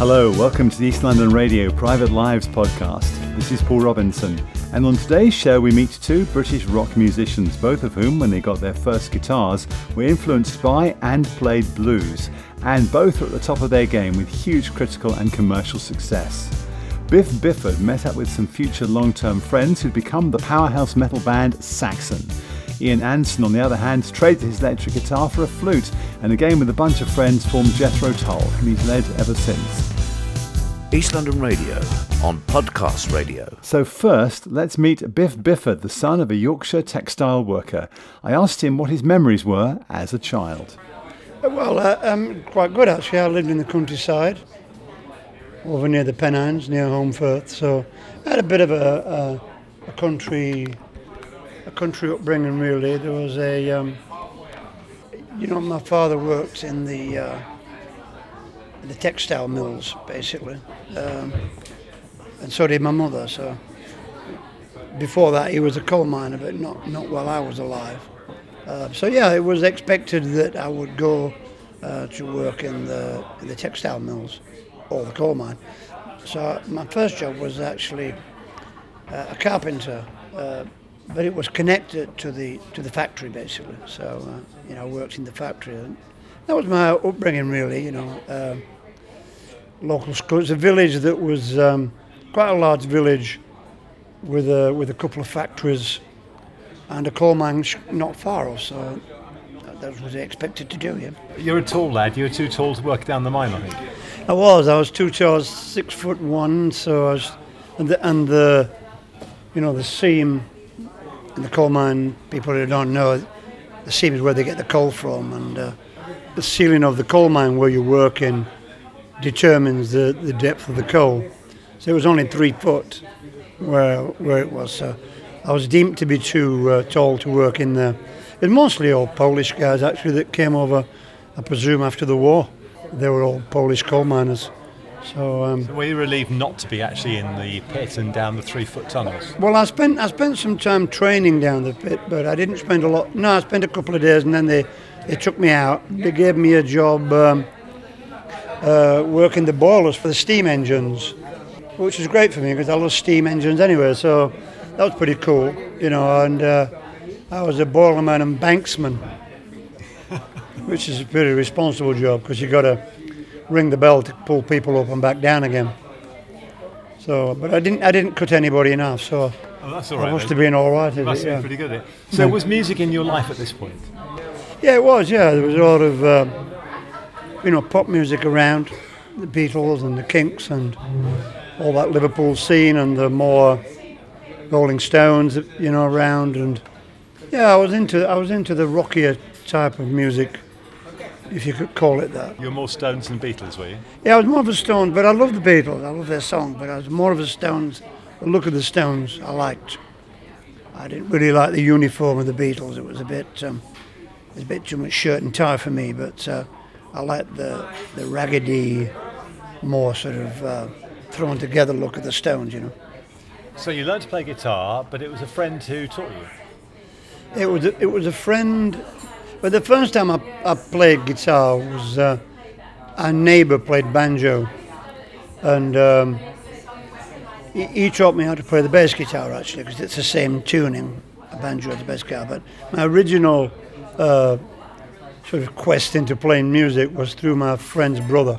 Hello, welcome to the East London Radio Private Lives podcast. This is Paul Robinson, and on today's show we meet two British rock musicians, both of whom, when they got their first guitars, were influenced by and played blues, and both are at the top of their game with huge critical and commercial success. Biff Byford met up with some future long term friends who'd become the powerhouse metal band Saxon. Ian Anderson, on the other hand, traded his electric guitar for a flute and again with a bunch of friends formed Jethro Tull, whom he's led ever since. East London Radio on Podcast Radio. So, first, let's meet Biff Byford, the son of a Yorkshire textile worker. I asked him what his memories were as a child. Well, uh, um, quite good actually. I lived in the countryside, over near the Pennines, near Holmfirth. So I had a bit of a, a, a country, a country upbringing. Really, there was a, um, you know, my father worked in the uh, the textile mills, basically, um, and so did my mother. So before that, he was a coal miner, but not not while I was alive. Uh, so yeah, it was expected that I would go uh, to work in the in the textile mills or the coal mine. So my first job was actually uh, a carpenter, uh, but it was connected to the to the factory basically. So uh, you know, I worked in the factory. And that was my upbringing, really. You know, um, local school. It's a village that was um, quite a large village with a with a couple of factories and a coal mine sh- not far off. So that, was expected to do. Yeah. You're a tall lad. You were too tall to work down the mine, I think. I was. I was two tall, I was six foot one. So I was, and the, and the you know, the seam in the coal mine. People who don't know, the seam is where they get the coal from, and uh, the ceiling of the coal mine where you work in determines the, the depth of the coal. So it was only three foot where where it was. So I was deemed to be too uh, tall to work in there. It was mostly all Polish guys actually that came over. I presume after the war, they were all Polish coal miners. So, um, so were you relieved not to be actually in the pit and down the three foot tunnels? Well, I spent I spent some time training down the pit, but I didn't spend a lot. No, I spent a couple of days, and then they they took me out. They gave me a job um, uh, working the boilers for the steam engines, which was great for me because I love steam engines anyway. So that was pretty cool, you know. And uh, I was a boilerman and banksman, which is a pretty responsible job because you got to ring the bell to pull people up and back down again. So, but I didn't I didn't cut anybody in half. So Oh, that's all I must then. have been all right. Must it, yeah. pretty good it. So was music in your life at this point? Yeah, it was. Yeah, there was a lot of uh, you know pop music around, the Beatles and the Kinks and all that Liverpool scene and the more Rolling Stones, you know, around and yeah, I was into I was into the rockier type of music, if you could call it that. You're more Stones than Beatles, were you? Yeah, I was more of a Stones, but I love the Beatles. I love their song, but I was more of a Stones. The look of the Stones I liked. I didn't really like the uniform of the Beatles. It was a bit, um, it was a bit too much shirt and tie for me. But uh, I liked the the raggedy, more sort of uh, thrown together look of the Stones. You know, So you learned to play guitar, but it was a friend who taught you. it was a, it was a friend. But the first time I, I played guitar was uh, our neighbour played banjo, and. Um, he, he taught me how to play the bass guitar actually because it's the same tuning a banjo as a bass guitar. But my original uh, sort of quest into playing music was through my friend's brother.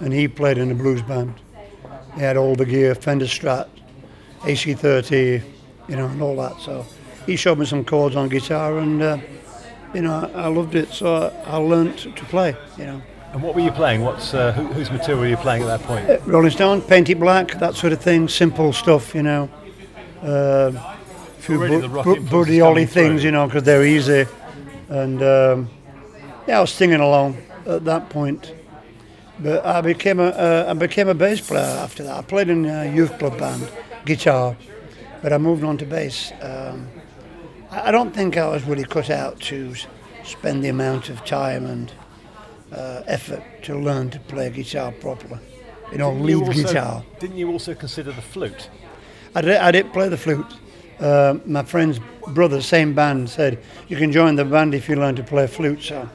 And he played in a blues band. He had all the gear Fender Strat AC30 you know and all that. So he showed me some chords on guitar and uh, you know I, loved it so I, learned to play you know And what were you playing? What's uh, who, whose material were you playing at that point? Rolling Stone, Paint It Black, that sort of thing, simple stuff, you know. Uh, few Already bu- the bu- Buddy is Holly things, you know, because they're easy. And um, yeah, I was singing along at that point. But I became a uh, I became a bass player after that. I played in a youth club band, guitar, but I moved on to bass. Um, I don't think I was really cut out to spend the amount of time and uh, effort to learn to play guitar properly. You know, Didn't you lead also- guitar. Didn't you also consider the flute? I did, I did play the flute. Uh, my friend's brother, same band, said, You can join the band if you learn to play flute. So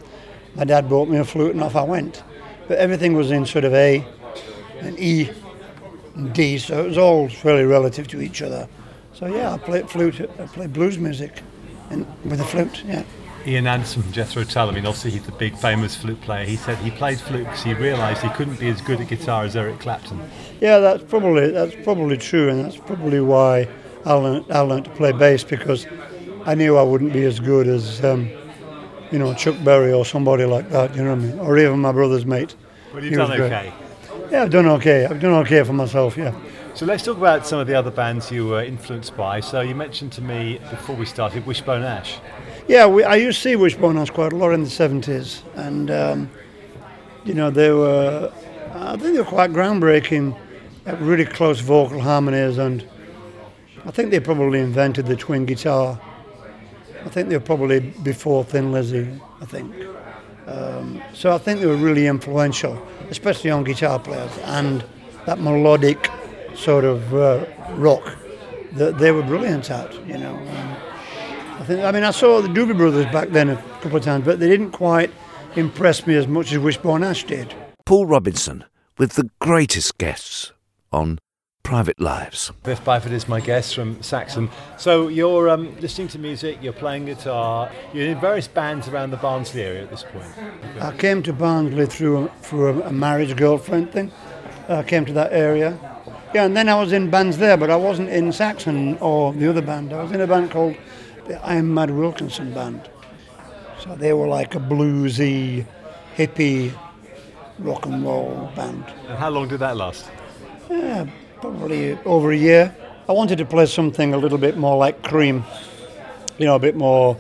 my dad bought me a flute and off I went. But everything was in sort of A, and E and D, so it was all fairly relative to each other. So yeah, I played flute, I played blues music, and with a flute. Yeah. Ian Anderson from Jethro Tull, I mean, obviously he's the big famous flute player. He said he played flute because he realised he couldn't be as good at guitar as Eric Clapton. Yeah, that's probably that's probably true, and that's probably why I learned, I learned to play bass because I knew I wouldn't be as good as um, you know Chuck Berry or somebody like that. You know what I mean? Or even my brother's mate. But you've done okay. Yeah, I've done okay. I've done okay for myself. Yeah. So let's talk about some of the other bands you were influenced by. So you mentioned to me before we started Wishbone Ash. Yeah, we, I used to see Wishbone Ash quite a lot in the 70s. And, um, you know, they were, I think they were quite groundbreaking, at really close vocal harmonies. And I think they probably invented the twin guitar. I think they were probably before Thin Lizzy, I think. Um, so I think they were really influential, especially on guitar players and that melodic sort of uh, rock that they were brilliant at, you know. Um, I think, I mean, I saw the Doobie Brothers back then a couple of times, but they didn't quite impress me as much as Wishbone Ash did. Paul Robinson with the greatest guests on Private Lives. Biff Byford is my guest from Saxon. So you're um, listening to music, you're playing guitar, you're in various bands around the Barnsley area at this point. I came to Barnsley through through a marriage girlfriend thing. I came to that area yeah, and then I was in bands there, but I wasn't in Saxon or the other band. I was in a band called the I Am Mad Wilkinson Band. So they were like a bluesy, hippie, rock and roll band. And how long did that last? Yeah, probably over a year. I wanted to play something a little bit more like Cream, you know, a bit more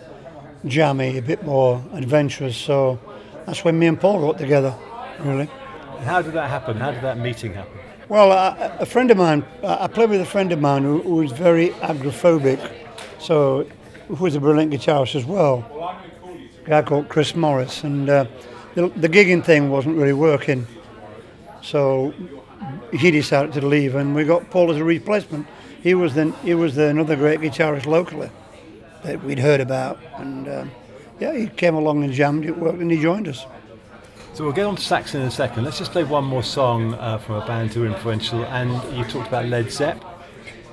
jammy, a bit more adventurous. So that's when me and Paul got together, really. And how did that happen? How did that meeting happen? Well, uh, a friend of mine, uh, I played with a friend of mine who, who was very agoraphobic, so who was a brilliant guitarist as well. A guy called Chris Morris, and uh, the, the gigging thing wasn't really working, so he decided to leave, and we got Paul as a replacement. He was then he was the, another great guitarist locally that we'd heard about, and um, yeah, he came along and jammed. It worked, and he joined us. So we'll get on to Saxon in a second. Let's just play one more song uh, from a band who are influential. And you talked about Led Zepp.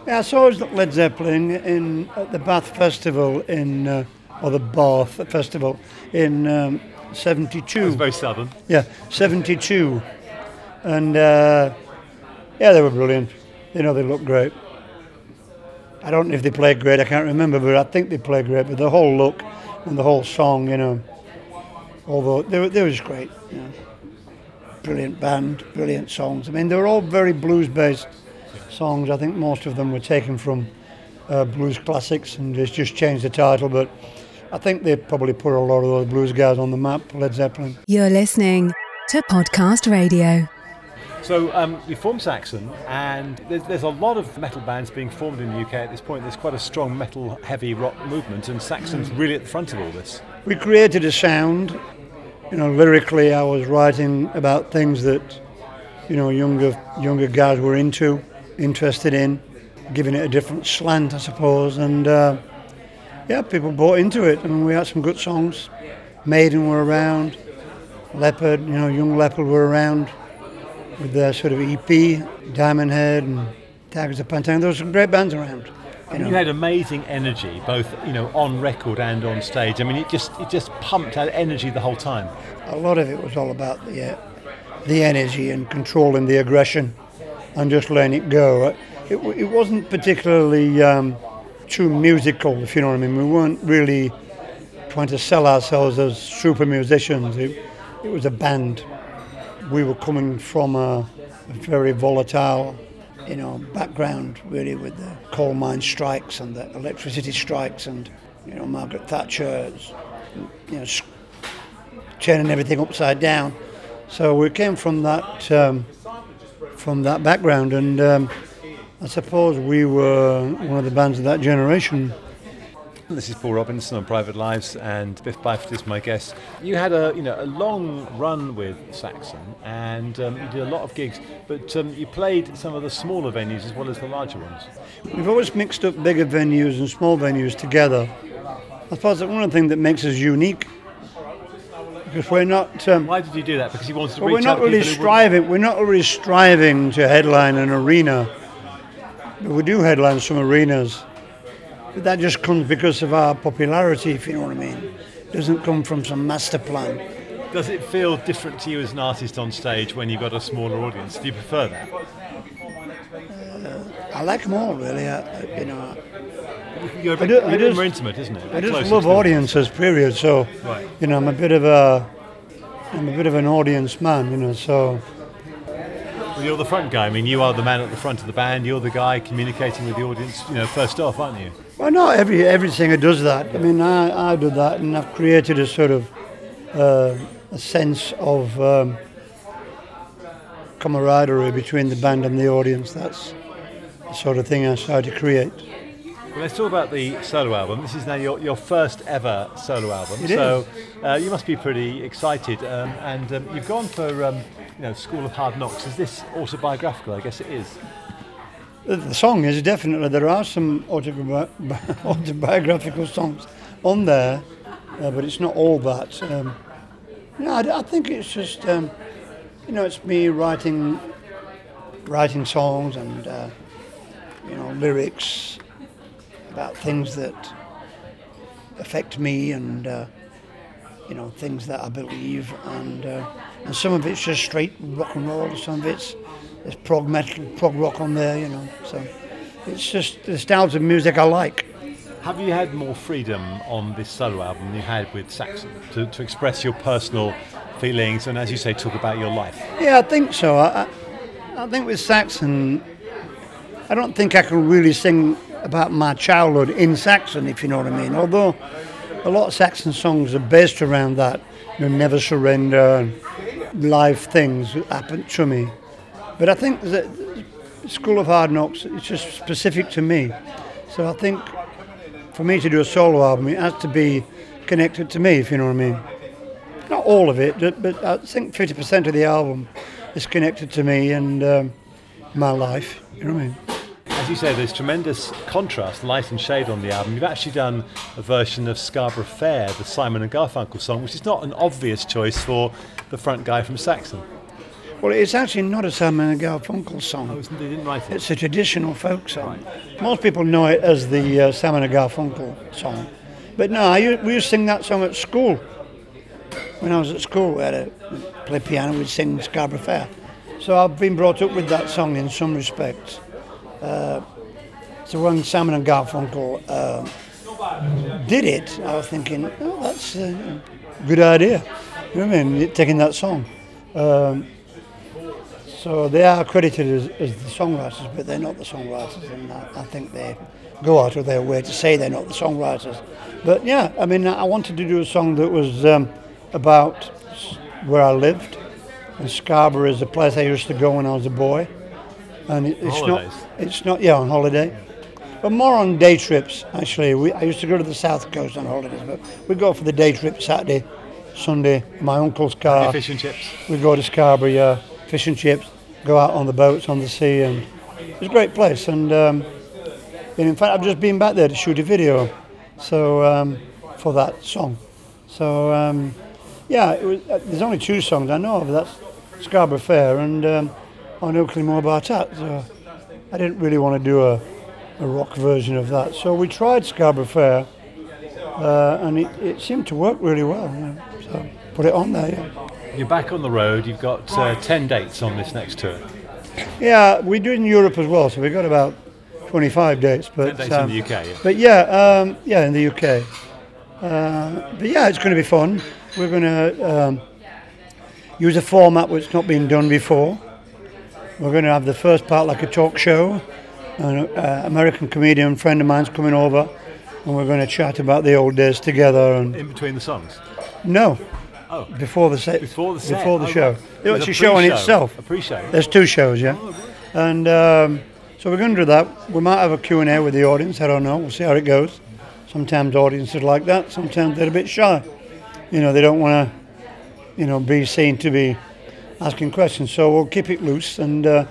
Yeah, I saw Led Zeppelin in at the Bath Festival in, uh, or the Bath Festival in um, '72. very southern. Yeah, '72, and uh, yeah, they were brilliant. You know, they looked great. I don't know if they played great. I can't remember, but I think they played great. But the whole look and the whole song, you know although they were, they were just great. You know. Brilliant band, brilliant songs. I mean, they were all very blues-based songs. I think most of them were taken from uh, blues classics and just, just changed the title, but I think they probably put a lot of those blues guys on the map, Led Zeppelin. You're listening to Podcast Radio. So um, you formed Saxon, and there's, there's, a lot of metal bands being formed in the UK at this point. There's quite a strong metal-heavy rock movement, and Saxon's really at the front of all this. We created a sound you know, lyrically, I was writing about things that, you know, younger younger guys were into, interested in, giving it a different slant, I suppose. And uh, yeah, people bought into it. I mean, we had some good songs. Maiden were around, Leppard, you know, Young Leppard were around with their sort of EP, Diamond Head and Tygers of Pan Tang. There were some great bands around. You, know. you, had amazing energy, both you know on record and on stage. I mean, it just it just pumped out energy the whole time. A lot of it was all about the uh, the energy and controlling the aggression, and just letting it go. It, it wasn't particularly um, too musical, if you know what I mean. We weren't really trying to sell ourselves as super musicians. It, it was a band. We were coming from a, a very volatile you know, background really with the coal mine strikes and the electricity strikes and, you know, Margaret Thatcher, you know, turning everything upside down. So we came from that, um, from that background and um, I suppose we were one of the bands of that generation. This is Paul Robinson on Private Lives, and Biff Byford is my guest. You had a you know a long run with Saxon, and um, you did a lot of gigs, but um, you played some of the smaller venues as well as the larger ones. We've always mixed up bigger venues and small venues together. I suppose that one of the things that makes us unique, because we're not. Um, Why did you do that? Because you wanted to well, reach we're not really people who wouldn't- striving. We're not really striving to headline an arena. But we do headline some arenas. But that just comes because of our popularity, if you know what I mean. It doesn't come from some master plan. Does it feel different to you as an artist on stage when you've got a smaller audience? Do you prefer that? Uh, I like them all, really. I, you know, You're a bit, do, you're just- more intimate, isn't it? A I just love audiences, period. So, Right. you know, I'm a bit of a, I'm a bit of an audience man, you know. So, Well, you're the front guy. I mean, you are the man at the front of the band. You're the guy communicating with the audience. You know, first off, aren't you? Well, not every every singer does that. I mean, I, I do that, and I've created a sort of uh, a sense of um, camaraderie between the band and the audience. That's the sort of thing I try to create. Well, let's talk about the solo album. This is now your, your first ever solo album. It so Uh, you must be pretty excited. Um, and um, you've gone for um, you know School of Hard Knocks. Is this autobiographical? I guess it is. The, song is definitely there are some autobi- autobiographical songs on there, uh, but it's not all that. Um, no, I, I think it's just um, you know it's me writing writing songs and uh, you know lyrics about things that affect me and uh, you know things that I believe and uh, and some of it's just straight rock and roll, some of it's there's prog metal, prog rock on there, you know. So it's just the styles of music I like. Have you had more freedom on this solo album than you had with Saxon to, to express your personal feelings and, as you say, talk about your life? Yeah, I think so. I, I, think with Saxon, I don't think I can really sing about my childhood in Saxon, if you know what I mean. Although a lot of Saxon songs are based around that, you know, never surrender, and life things that happen to me. But I think that School of Hard Knocks is just specific to me. So I think for me to do a solo album, it has to be connected to me, if you know what I mean. Not all of it, but- I think 50% of the album is connected to me and um, my life. You know what I mean? As you say, there's tremendous contrast, light and shade on the album. You've actually done a version of Scarborough Fair, the Simon and Garfunkel song, which is not an obvious choice for the front guy from Saxon. Well, it's actually not a Simon and Garfunkel Oh, song. isn't they didn't write it? It's a traditional folk song. Most people know it as the uh, Simon and Garfunkel song. But no, I, we used to sing that song at school. When I was at school, we had to play piano, we'd sing Scarborough Fair. So I've been brought up with that song in some respects. Uh, so when Simon and Garfunkel uh, did it, I was thinking, oh, that's a good idea. You know what I mean? Taking that song. Um, so they are credited as, as the songwriters, but they're not the songwriters, and I, I think they go out of their way to say they're not the songwriters. But yeah, I mean, I wanted to do a song that was um, about where I lived, and Scarborough is a place I used to go when I was a boy, and it, it's Holidays? not, it's not, yeah, on holiday, but more on day trips. Actually, we, I used to go to the south coast on holidays, but we go for the day trip Saturday, Sunday. My uncle's car. Fish and chips. We go to Scarborough, yeah, fish and chips, go out on the boats on the sea, and it's a great place. And, um, and in fact, I've just been back there to shoot a video, so um, for that song. So um, yeah, was, uh, there's only two songs I know of. That's Scarborough Fair, and um, I know nothing more about that. So I didn't really want to do a, a rock version of that. So we tried Scarborough Fair, uh, and it, it seemed to work really well. You know, so put it on there. Yeah. You're back on the road. You've got uh, 10 dates on this next tour. Yeah, we do it in Europe as well, so we've got about 25 dates. But 10 dates um, in the UK. Yeah. But yeah, um, yeah, in the UK. Uh, but yeah, it's going to be fun. We're going to um, use a format which not been done before. We're going to have the first part like a talk show. An uh, American comedian friend of mine's coming over, and we're going to chat about the old days together. And In between the songs. no, Oh. before the set, Before the set. before the Oh, show. right. It's a a show in itself. A pre-show. There's two shows, yeah. And um, so we're going to do that. We might have a Q&A with the audience. I don't know. We'll see how it goes. Sometimes audiences like that. Sometimes they're a bit shy. You know, they don't want to, you know, be seen to be asking questions. So we'll keep it loose, and uh,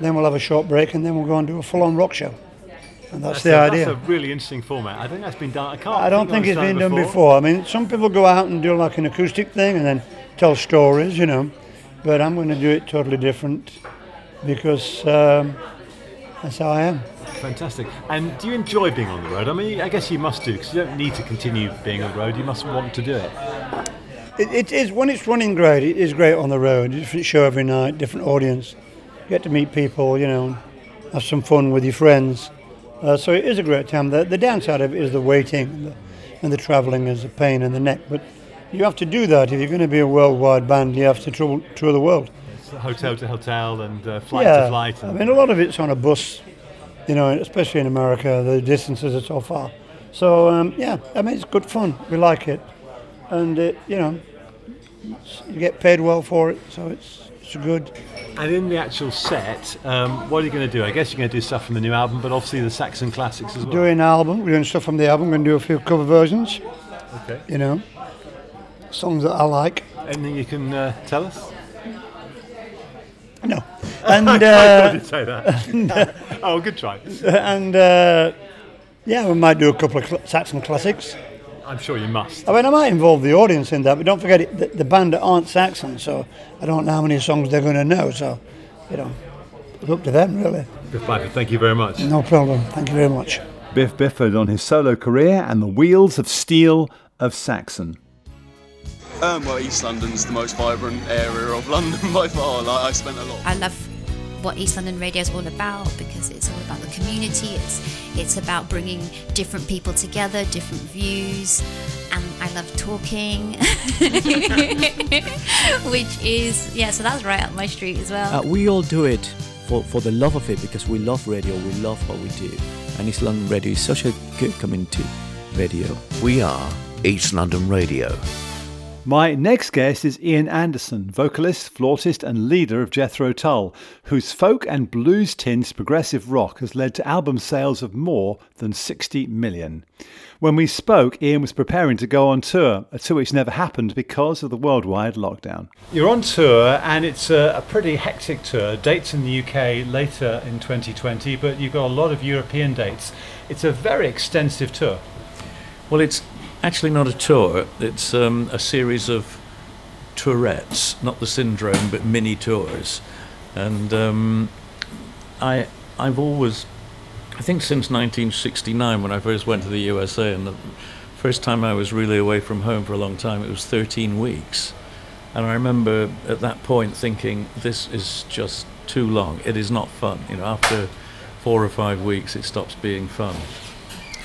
then we'll have a short break, and then we'll go and do a full-on rock show. And that's, That's the a, idea. That's a really interesting format. I think that's been done. I can't. I don't think I've it's been done before. before. I mean, some people go out and do like an acoustic thing and then tell stories, you know. But I'm going to do it totally different because um, that's how I am. Fantastic. And do you enjoy being on the road? I mean, I guess you must do because you don't need to continue being on the road. You must want to do it. It, it is when it's running great. It is great on the road. Different show every night, different audience. You get to meet people, you know, have some fun with your friends. Uh, so it is a great time. The, the downside of it is the waiting and the, and the travelling is a pain in the neck. But you have to do that if you're going to be a worldwide band. You have to tour, tour the world. It's hotel to hotel and uh, flight yeah, to flight. I mean, a lot of it's on a bus. You know, especially in America, the distances are so far. So um, yeah, I mean, it's good fun. We like it, and it, you know, you get paid well for it. So it's it's good. and in the actual set, um, what are you going to do? I guess you're going to do stuff from the new album, but obviously the Saxon classics as well. doing album. We're doing stuff from the album. We're going to do a few cover versions. Okay. You know, songs that I like. Anything you can uh, tell us? No, and I uh, thought you'd say that. oh, good try. and uh, yeah, we might do a couple of cl- Saxon classics. I'm sure you must. I mean, I might involve the audience in that, but don't forget it, the, the band aren't Saxon, so I don't know how many songs they're going to know. So, you know, it's up to them really. Biff Byford, thank you very much. No problem. Thank you very much. Biff Byford on his solo career and the wheels of steel of Saxon. Um, well, East London's the most vibrant area of London by far. Like, I spent a lot. I love what East London Radio is all about because it's all about the community. It's it's about bringing different people together, different views, and I love talking, which is yeah. So that's right up my street as well. Uh, we all do it for, for the love of it because we love radio, we love what we do. And East London Radio is such a good community radio. We are East London Radio. My next guest is Ian Anderson, vocalist, flautist, and leader of Jethro Tull, whose folk and blues tinged progressive rock has led to album sales of more than 60 million. When we spoke, Ian was preparing to go on tour, a tour which never happened because of the worldwide lockdown. You're on tour, and it's a, a pretty hectic tour. Dates in the UK later in 2020, but you've got a lot of European dates. It's a very extensive tour. Well, it's actually not a tour. It's um, a series of tourettes, not the syndrome, but mini tours. And um, I, I've always, I think since 1969 when I first went to the USA, and the first time I was really away from home for a long time, it was 13 weeks. And I remember at that point thinking, this is just too long. It is not fun. You know, after four or five weeks, it stops being fun.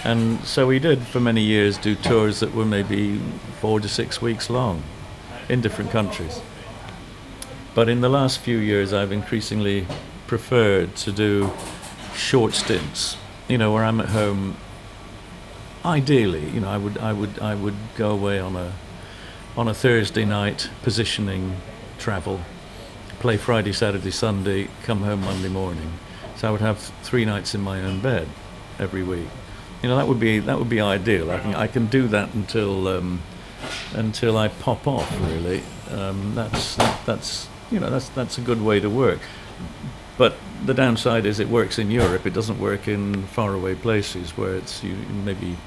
And so we did for many years do tours that were maybe four to six weeks long in different countries. But in the last few years, I've increasingly preferred to do short stints, you know, where I'm at home. Ideally, you know, I would, I would, I would go away on a, on a Thursday night, positioning travel, play Friday, Saturday, Sunday, come home Monday morning. So I would have three nights in my own bed every week. You know, that would be that would be ideal. I can I can do that until um, until I pop off. Really, um, that's that, that's you know that's that's a good way to work. But the downside is it works in Europe. It doesn't work in faraway places where it's you maybe.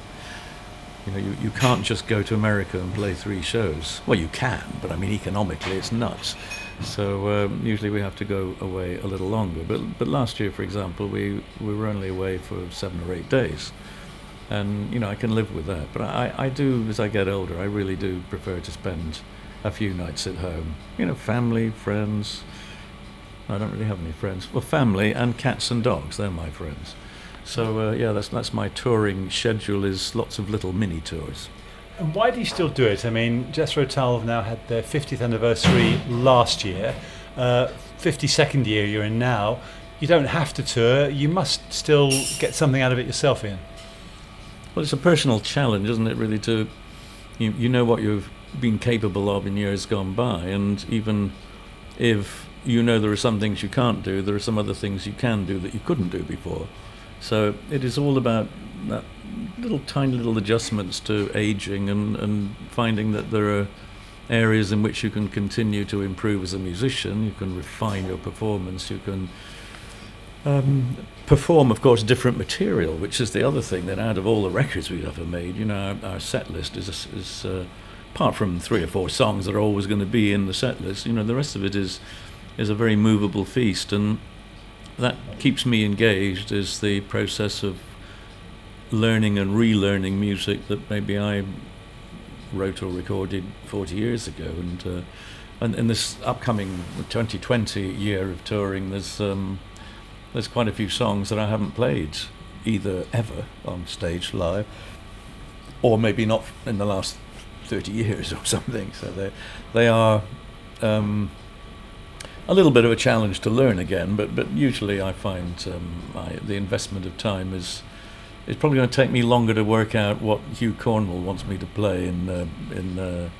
You know, you, you can't just go to America and play three shows. Well, you can, but I mean, economically, it's nuts. So um, usually we have to go away a little longer. But but last year, for example, we, we were only away for seven or eight days, and you know I can live with that. But I, I do as I get older, I really do prefer to spend a few nights at home. You know, family, friends. I don't really have any friends. Well, family and cats and dogs, they're my friends. So uh, yeah, that's that's my touring schedule. Is lots of little mini tours. And why do you still do it? I mean, Jethro Tull now had their 50th anniversary last year, uh, 52nd year you're in now. You don't have to tour, you must still get something out of it yourself, Ian. Well, it's a personal challenge, isn't it? Really, to you, you know what you've been capable of in years gone by, and even if you know there are some things you can't do, there are some other things you can do that you couldn't do before. So it is all about that little tiny little adjustments to aging and, and finding that there are areas in which you can continue to improve as a musician, you can refine your performance, you can um, perform, of course, different material, which is the other thing that out of all the records we've ever made, you know, our, our set list is, is uh, apart from three or four songs that are always going to be in the set list, you know, the rest of it is is a very movable feast, and that keeps me engaged. Is the process of learning and relearning music that maybe I wrote or recorded 40 years ago, and uh, and in this upcoming 2020 year of touring, there's um, there's quite a few songs that I haven't played either ever on stage live, or maybe not in the last 30 years or something. So they they are um, a little bit of a challenge to learn again. But but usually I find um, the investment of time is it's probably going to take me longer to work out what Hugh Cornwell wants me to play in uh, in uh,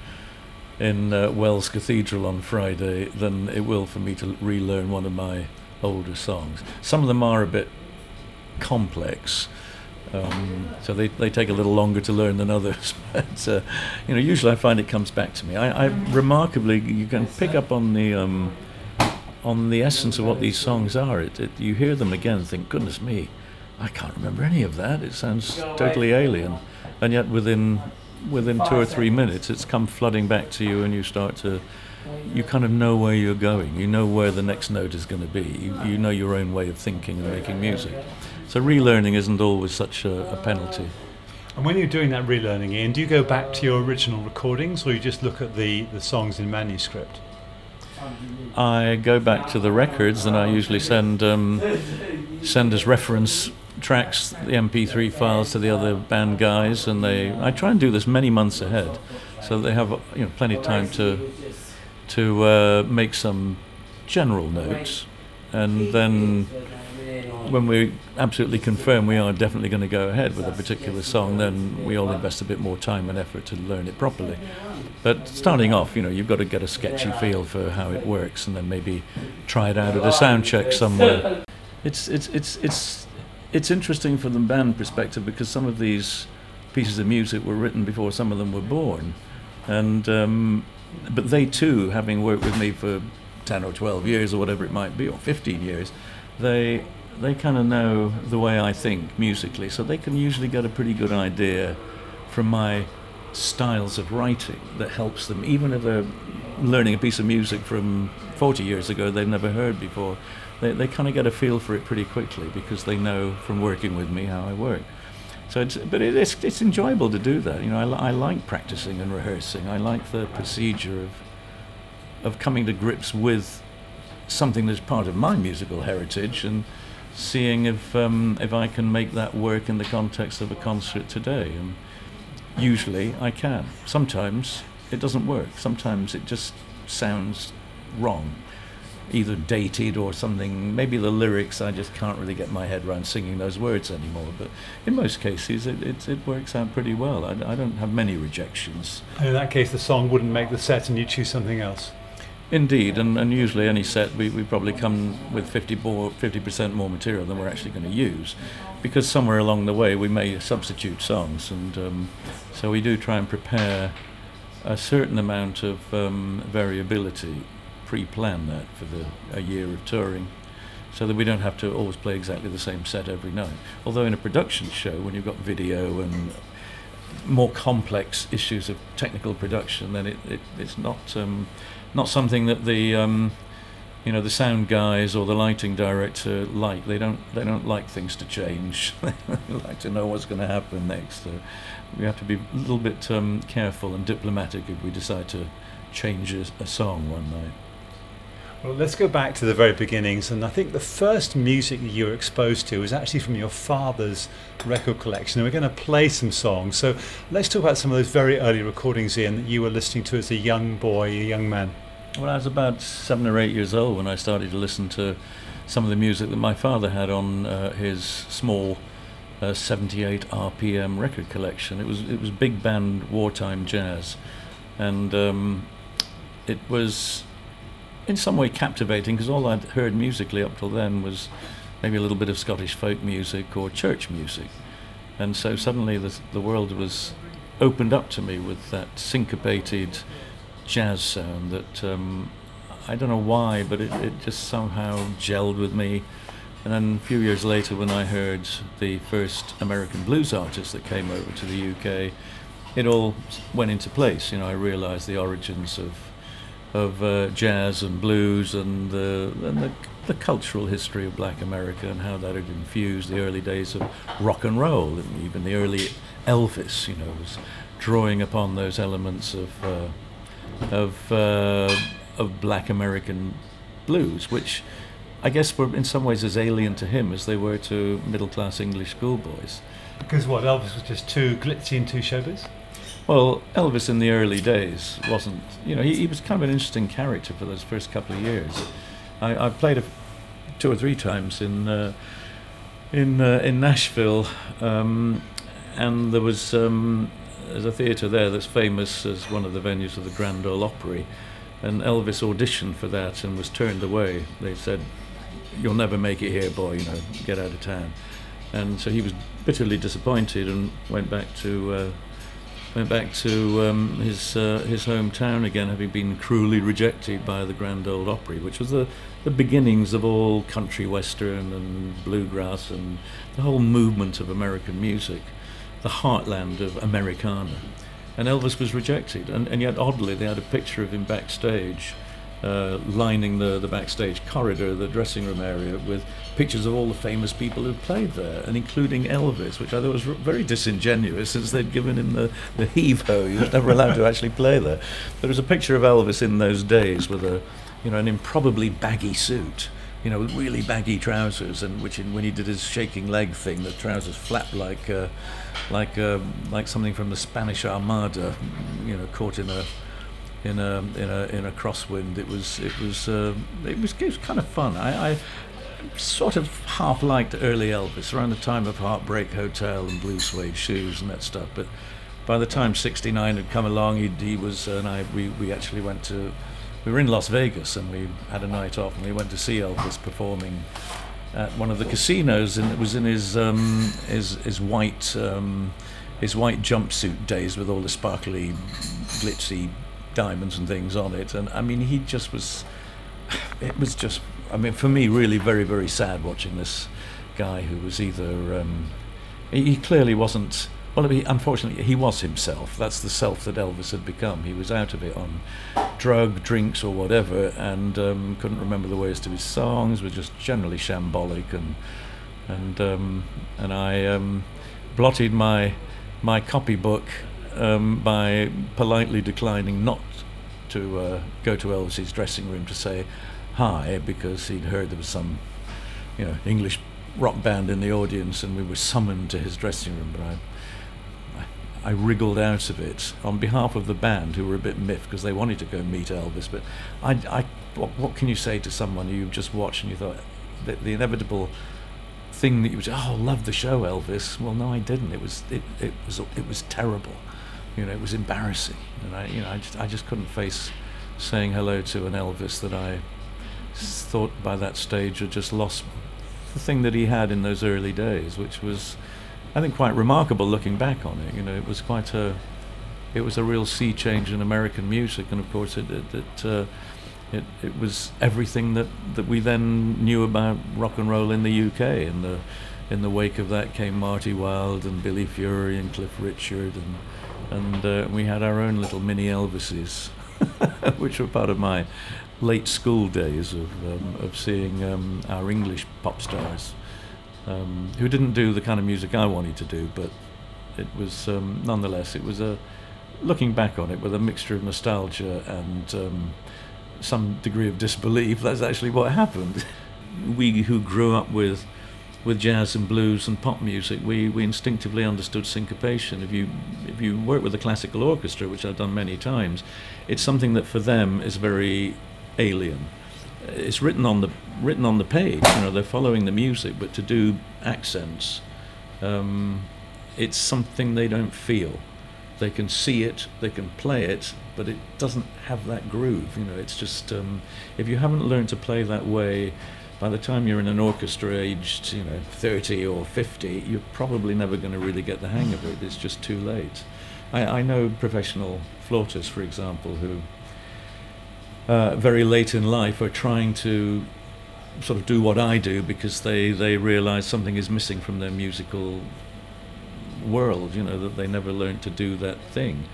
in uh, Wells Cathedral on Friday than it will for me to relearn one of my older songs. Some of them are a bit complex. Um, so they, they take a little longer to learn than others, but uh, you know usually I find it comes back to me. I, I remarkably you can pick up on the um, on the essence of what these songs are. It, it, you hear them again and think, goodness me, I can't remember any of that. It sounds totally alien, and yet within within two or three minutes, it's come flooding back to you, and you start to you kind of know where you're going. You know where the next note is going to be. You, you know your own way of thinking and making music. So relearning isn't always such a, a penalty. And when you're doing that relearning, Ian, do you go back to your original recordings, or you just look at the, the songs in manuscript? I go back to the records, and I usually send um, send as reference tracks the MP3 files to the other band guys, and they. I try and do this many months ahead, so they have you know plenty of time to to uh, make some general notes, and then when we absolutely confirm we are definitely going to go ahead with a particular song, then we all invest a bit more time and effort to learn it properly. But starting off, you know, you've got to get a sketchy feel for how it works, and then maybe try it out at a sound check somewhere. It's it's it's it's it's interesting from the band perspective because some of these pieces of music were written before some of them were born, and um, but they too, having worked with me for ten or twelve years or whatever it might be, or fifteen years, they they kind of know the way I think musically, so they can usually get a pretty good idea from my styles of writing that helps them, even if they're learning a piece of music from 40 years ago they've never heard before. They, they kind of get a feel for it pretty quickly because they know from working with me how I work. So, it's, but it's it's enjoyable to do that. You know, I, I like practicing and rehearsing. I like the procedure of of coming to grips with something that's part of my musical heritage and seeing if um, if I can make that work in the context of a concert today. And usually I can. Sometimes it doesn't work. Sometimes it just sounds wrong, either dated or something. Maybe the lyrics I just can't really get my head around singing those words anymore. But in most cases, it it, it works out pretty well. I, I don't have many rejections. And in that case, the song wouldn't make the set, and you choose something else. Indeed, and, and usually any set we, we probably come with 50 more, 50% more material than we're actually going to use because somewhere along the way we may substitute songs and um, so we do try and prepare a certain amount of um, variability, pre-plan that for the, a year of touring so that we don't have to always play exactly the same set every night. Although in a production show when you've got video and more complex issues of technical production, then it, it it's not um, not something that the um, you know the sound guys or the lighting director like. They don't they don't like things to change. they like to know what's going to happen next. So we have to be a little bit um, careful and diplomatic if we decide to change a, a song one night. Well, let's go back to the very beginnings, and I think the first music that you were exposed to was actually from your father's record collection. And we're going to play some songs. So let's talk about some of those very early recordings, Ian, that you were listening to as a young boy, a young man. Well, I was about seven or eight years old when I started to listen to some of the music that my father had on uh, his small uh, 78 RPM record collection. It was it was big band wartime jazz, and um, it was in some way captivating because all I'd heard musically up till then was maybe a little bit of Scottish folk music or church music, and so suddenly the the world was opened up to me with that syncopated jazz sound that um, I don't know why, but it, it just somehow gelled with me And then a few years later, when I heard the first American blues artist that came over to the UK, it all went into place. You know, I realised the origins of of uh, jazz and blues and the and the, the cultural history of Black America and how that had infused the early days of rock and roll and even the early Elvis. You know, was drawing upon those elements of uh, of uh, of Black American blues, which I guess were in some ways as alien to him as they were to middle class English schoolboys. Because what Elvis was just too glitzy and too showbiz. Well, Elvis in the early days wasn't, you know, he, he was kind of an interesting character for those first couple of years. I, I played a, two or three times in uh, in uh, in Nashville, um, and there was um, there's a theatre there that's famous as one of the venues of the Grand Ole Opry, and Elvis auditioned for that and was turned away. They said, "You'll never make it here, boy. You know, get out of town." And so he was bitterly disappointed and went back to uh, went back to um, his uh, his hometown again, having been cruelly rejected by the Grand Ole Opry, which was the the beginnings of all country western and bluegrass and the whole movement of American music, the heartland of Americana. And Elvis was rejected, and, and yet oddly they had a picture of him backstage uh, lining the, the backstage corridor, the dressing room area, with pictures of all the famous people who played there, and including Elvis, which I thought was very disingenuous since they'd given him the, the heave ho. He was never allowed to actually play there. There was a picture of Elvis in those days with a, you know, an improbably baggy suit. You know, really baggy trousers, and which, in, when he did his shaking leg thing, the trousers flapped like, uh, like, uh, like something from the Spanish Armada. You know, caught in a, in a in a in a crosswind. It was it was uh, it was it was kind of fun. I, I sort of half liked early Elvis around the time of Heartbreak Hotel and Blue Suede Shoes and that stuff. But by the time '69 had come along, he, he was and I we, we actually went to we were in Las Vegas and we had a night off and we went to see Elvis performing at one of the casinos and it was in his um, his his white um, his white jumpsuit days with all the sparkly glitzy diamonds and things on it. And I mean he just was it was just I mean for me really very very sad watching this guy who was either um, he, clearly wasn't well he, unfortunately he was himself. That's the self that Elvis had become. He was out of it on drug drinks or whatever and um, couldn't remember the words to his songs was just generally shambolic and and um, and I um, blotted my my copybook um, by politely declining not to uh, go to Elvis's dressing room to say hi because he'd heard there was some, you know, English rock band in the audience and we were summoned to his dressing room. But I, I, wriggled out of it on behalf of the band who were a bit miffed because they wanted to go meet Elvis. But I, I what, what can you say to someone you just watched and you thought the, the inevitable thing that you would say, oh, love the show, Elvis. Well, no, I didn't. It was it, it was it was terrible. You know, it was embarrassing, and I you know I just I just couldn't face saying hello to an Elvis that I thought by that stage had just lost the thing that he had in those early days, which was I think quite remarkable looking back on it. You know, it was quite a it was a real sea change in American music, and of course it it. it uh, it, it was everything that, that we then knew about rock and roll in the UK. In the in the wake of that came Marty Wilde and Billy Fury and Cliff Richard, and and uh, we had our own little mini Elvises, which were part of my late school days of um, of seeing um, our English pop stars, um, who didn't do the kind of music I wanted to do, but it was um, nonetheless it was a looking back on it with a mixture of nostalgia and um, some degree of disbelief. That's actually what happened. We who grew up with with jazz and blues and pop music, we, we instinctively understood syncopation. If you if you work with a classical orchestra, which I've done many times, it's something that for them is very alien. It's written on the written on the page. You know, they're following the music, but to do accents, um, it's something they don't feel. They can see it, they can play it, but it doesn't have that groove. You know, it's just um, if you haven't learned to play that way, by the time you're in an orchestra aged, you know, 30 or 50, you're probably never going to really get the hang of it. It's just too late. I, I know professional flautists, for example, who uh, very late in life are trying to sort of do what I do because they, they realise something is missing from their musical world, you know, that they never learned to do that thing.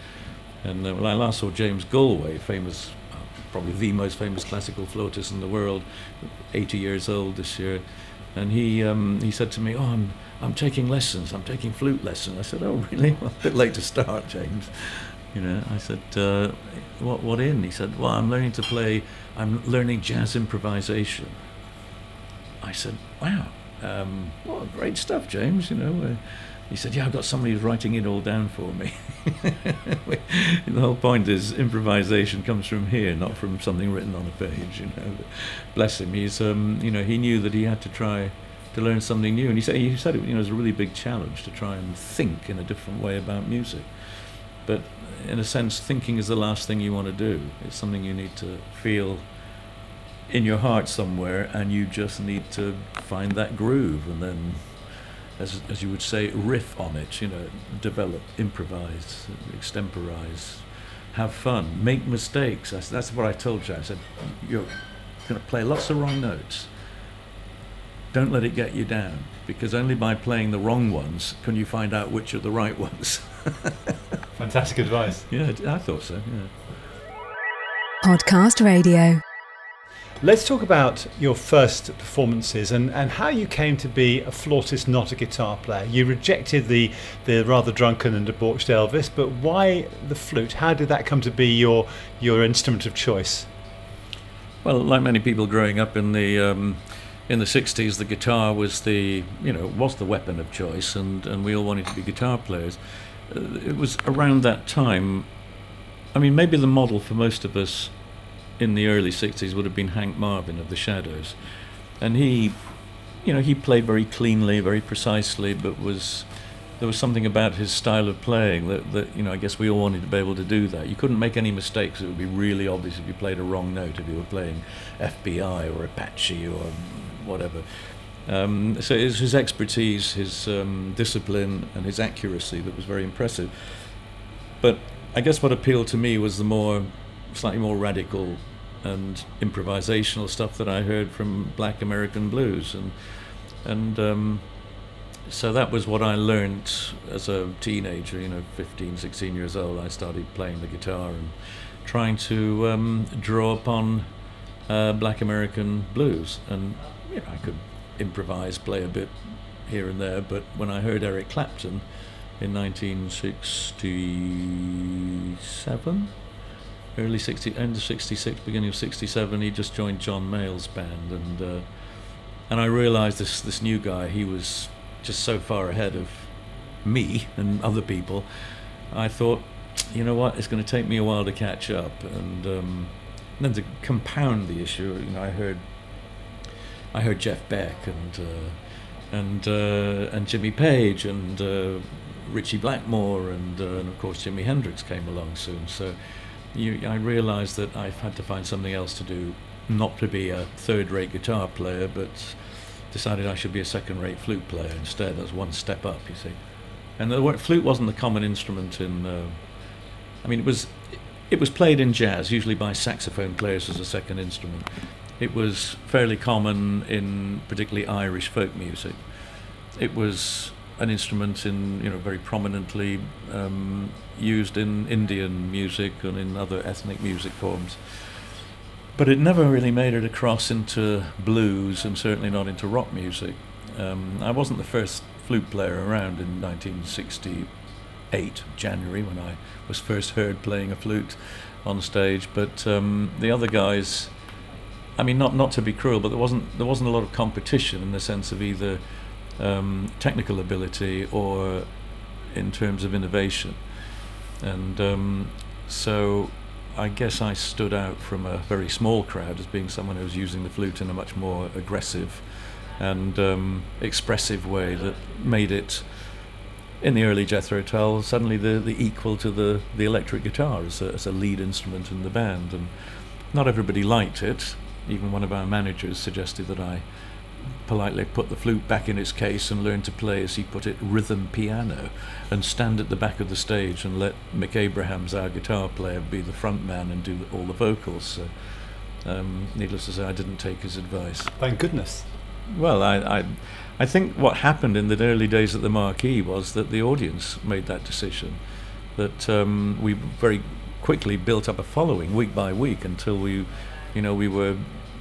And uh, when I last saw James Galway, famous, probably the most famous classical flautist in the world, 80 years old this year, and he um, he said to me, "Oh, I'm I'm taking lessons. I'm taking flute lessons." I said, "Oh, really? Well, a bit late to start, James." You know, I said, uh, "What what in?" He said, "Well, I'm learning to play. I'm learning jazz improvisation." I said, "Wow, um, well, great stuff, James. You know." Uh, he said, "Yeah, I've got somebody who's writing it all down for me." the whole point is improvisation comes from here, not from something written on a page. You know, but bless him. He's, um, you know, he knew that he had to try to learn something new, and he said he said it, you know, it was a really big challenge to try and think in a different way about music. But in a sense, thinking is the last thing you want to do. It's something you need to feel in your heart somewhere, and you just need to find that groove, and then as, as you would say, riff on it, you know, develop, improvise, extemporize, have fun, make mistakes. That's, that's what I told you. I said, you're going to play lots of wrong notes. Don't let it get you down, because only by playing the wrong ones can you find out which are the right ones. Fantastic advice. Yeah, I thought so, yeah. Podcast Radio. Let's talk about your first performances and, and how you came to be a flautist, not a guitar player. You rejected the, the rather drunken and debauched Elvis, but why the flute? How did that come to be your, your instrument of choice? Well, like many people growing up in the um, in the '60s, the guitar was the you know was the weapon of choice, and, and we all wanted to be guitar players. Uh, it was around that time. I mean, maybe the model for most of us in the early 60s would have been Hank Marvin of the Shadows. And he, you know, he played very cleanly, very precisely, but was there was something about his style of playing that, that you know I guess we all wanted to be able to do that. You couldn't make any mistakes. It would be really obvious if you played a wrong note if you were playing FBI or Apache or whatever. Um, so it was his expertise, his um, discipline, and his accuracy that was very impressive. But I guess what appealed to me was the more, slightly more radical and improvisational stuff that I heard from Black American blues, and and um, so that was what I learned as a teenager. You know, 15, 16 years old, I started playing the guitar and trying to um, draw upon uh, Black American blues, and you know, I could improvise, play a bit here and there. But when I heard Eric Clapton in 1967 early 60 end of 66 beginning of 67 he just joined John Mayall's band and uh, and I realized this this new guy he was just so far ahead of me and other people. I thought you know what it's going to take me a while to catch up and, um, then to compound the issue you know I heard I heard Jeff Beck and uh, and uh, and Jimmy Page and uh, Ritchie Blackmore and, uh, and of course Jimi Hendrix came along soon. So you, I realised that I've had to find something else to do, not to be a third-rate guitar player, but decided I should be a second-rate flute player instead. That's one step up, you see. And the flute wasn't the common instrument in. Uh, I mean, it was it was played in jazz, usually by saxophone players as a second instrument. It was fairly common in particularly Irish folk music. It was an instrument in you know very prominently um, used in Indian music and in other ethnic music forms. But it never really made it across into blues and certainly not into rock music. Um, I wasn't the first flute player around in 1968 January when I was first heard playing a flute on stage, but um, the other guys. I mean, not not to be cruel, but there wasn't there wasn't a lot of competition in the sense of either um, technical ability or in terms of innovation. And um, so I guess I stood out from a very small crowd as being someone who was using the flute in a much more aggressive and um, expressive way that made it, in the early Jethro Tull, suddenly the, the equal to the, the electric guitar as a, as a lead instrument in the band. And not everybody liked it. Even one of our managers suggested that I politely put the flute back in its case and learn to play, as he put it, rhythm piano, and stand at the back of the stage and let Mick Abrahams, our guitar player, be the front man and do all the vocals. So Um, needless to say, I didn't take his advice. Thank goodness. Well, I, I, I think what happened in the early days at the Marquee was that the audience made that decision. That um, we very quickly built up a following week by week until we, you know, we were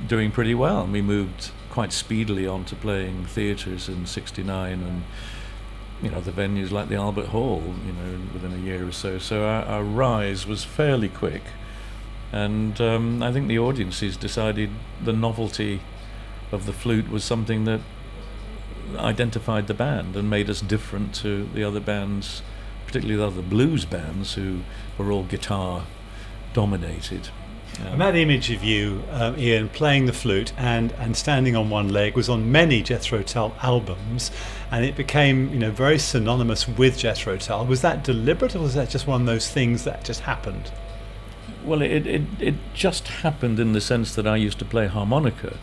doing pretty well, and we moved quite speedily on to playing theatres in '69 and you know the venues like the Albert Hall, you know, within a year or so. So our, our rise was fairly quick, and um, I think the audiences decided the novelty of the flute was something that identified the band and made us different to the other bands, particularly the other blues bands who were all guitar dominated. And that image of you, um, Ian, playing the flute and, and standing on one leg was on many Jethro Tull albums, and it became you know very synonymous with Jethro Tull. Was that deliberate, or was that just one of those things that just happened? Well, it, it, it just happened in the sense that I used to play harmonica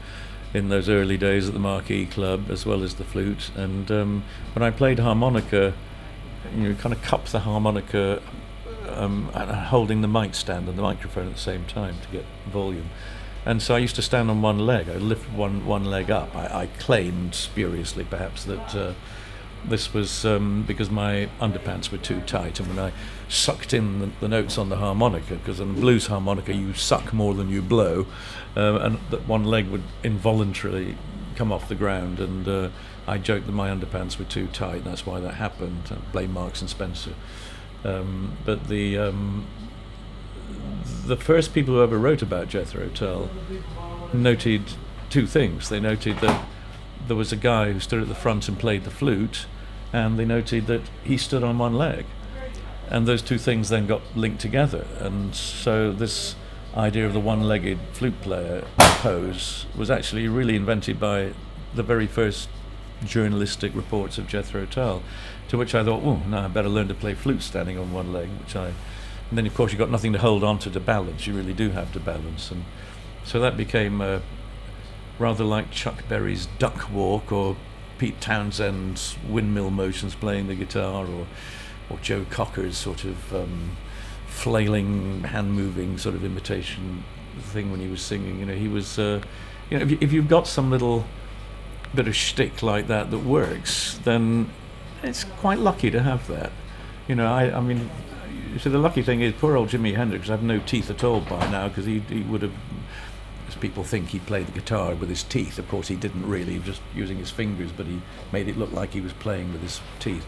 in those early days at the Marquee Club as well as the flute. And um, when I played harmonica, you know, kind of cup the harmonica um, and holding the mic stand and the microphone at the same time to get volume. And so I used to stand on one leg. I lift one one leg up. I, I claimed spuriously, perhaps, that uh, this was um, because my underpants were too tight, and when I sucked in the, the notes on the harmonica, because on the blues harmonica you suck more than you blow, uh, and that one leg would involuntarily come off the ground, and uh, I joked that my underpants were too tight. And That's why that happened. Uh, blame Marks and Spencer. Um, but the um, the first people who ever wrote about Jethro Tull noted two things. They noted that there was a guy who stood at the front and played the flute, and they noted that he stood on one leg. And those two things then got linked together. And so this idea of the one legged flute player pose was actually really invented by the very first journalistic reports of Jethro Tull. To which I thought, oh, now I better learn to play flute standing on one leg, which I. And then, of course, you've got nothing to hold on to to balance. You really do have to balance. And so that became uh, rather like Chuck Berry's duck walk or Pete Townshend's windmill motions playing the guitar or, or Joe Cocker's sort of um, flailing, hand moving sort of imitation thing when he was singing. You know, he was, uh, you know, if, you, if you've got some little bit of shtick like that that works, then it's quite lucky to have that. You know, I, I mean, so the lucky thing is, poor old Jimi Hendrix had no teeth at all by now because he, he would have, as people think, he played the guitar with his teeth. Of course, he didn't really, just using his fingers, but he made it look like he was playing with his teeth.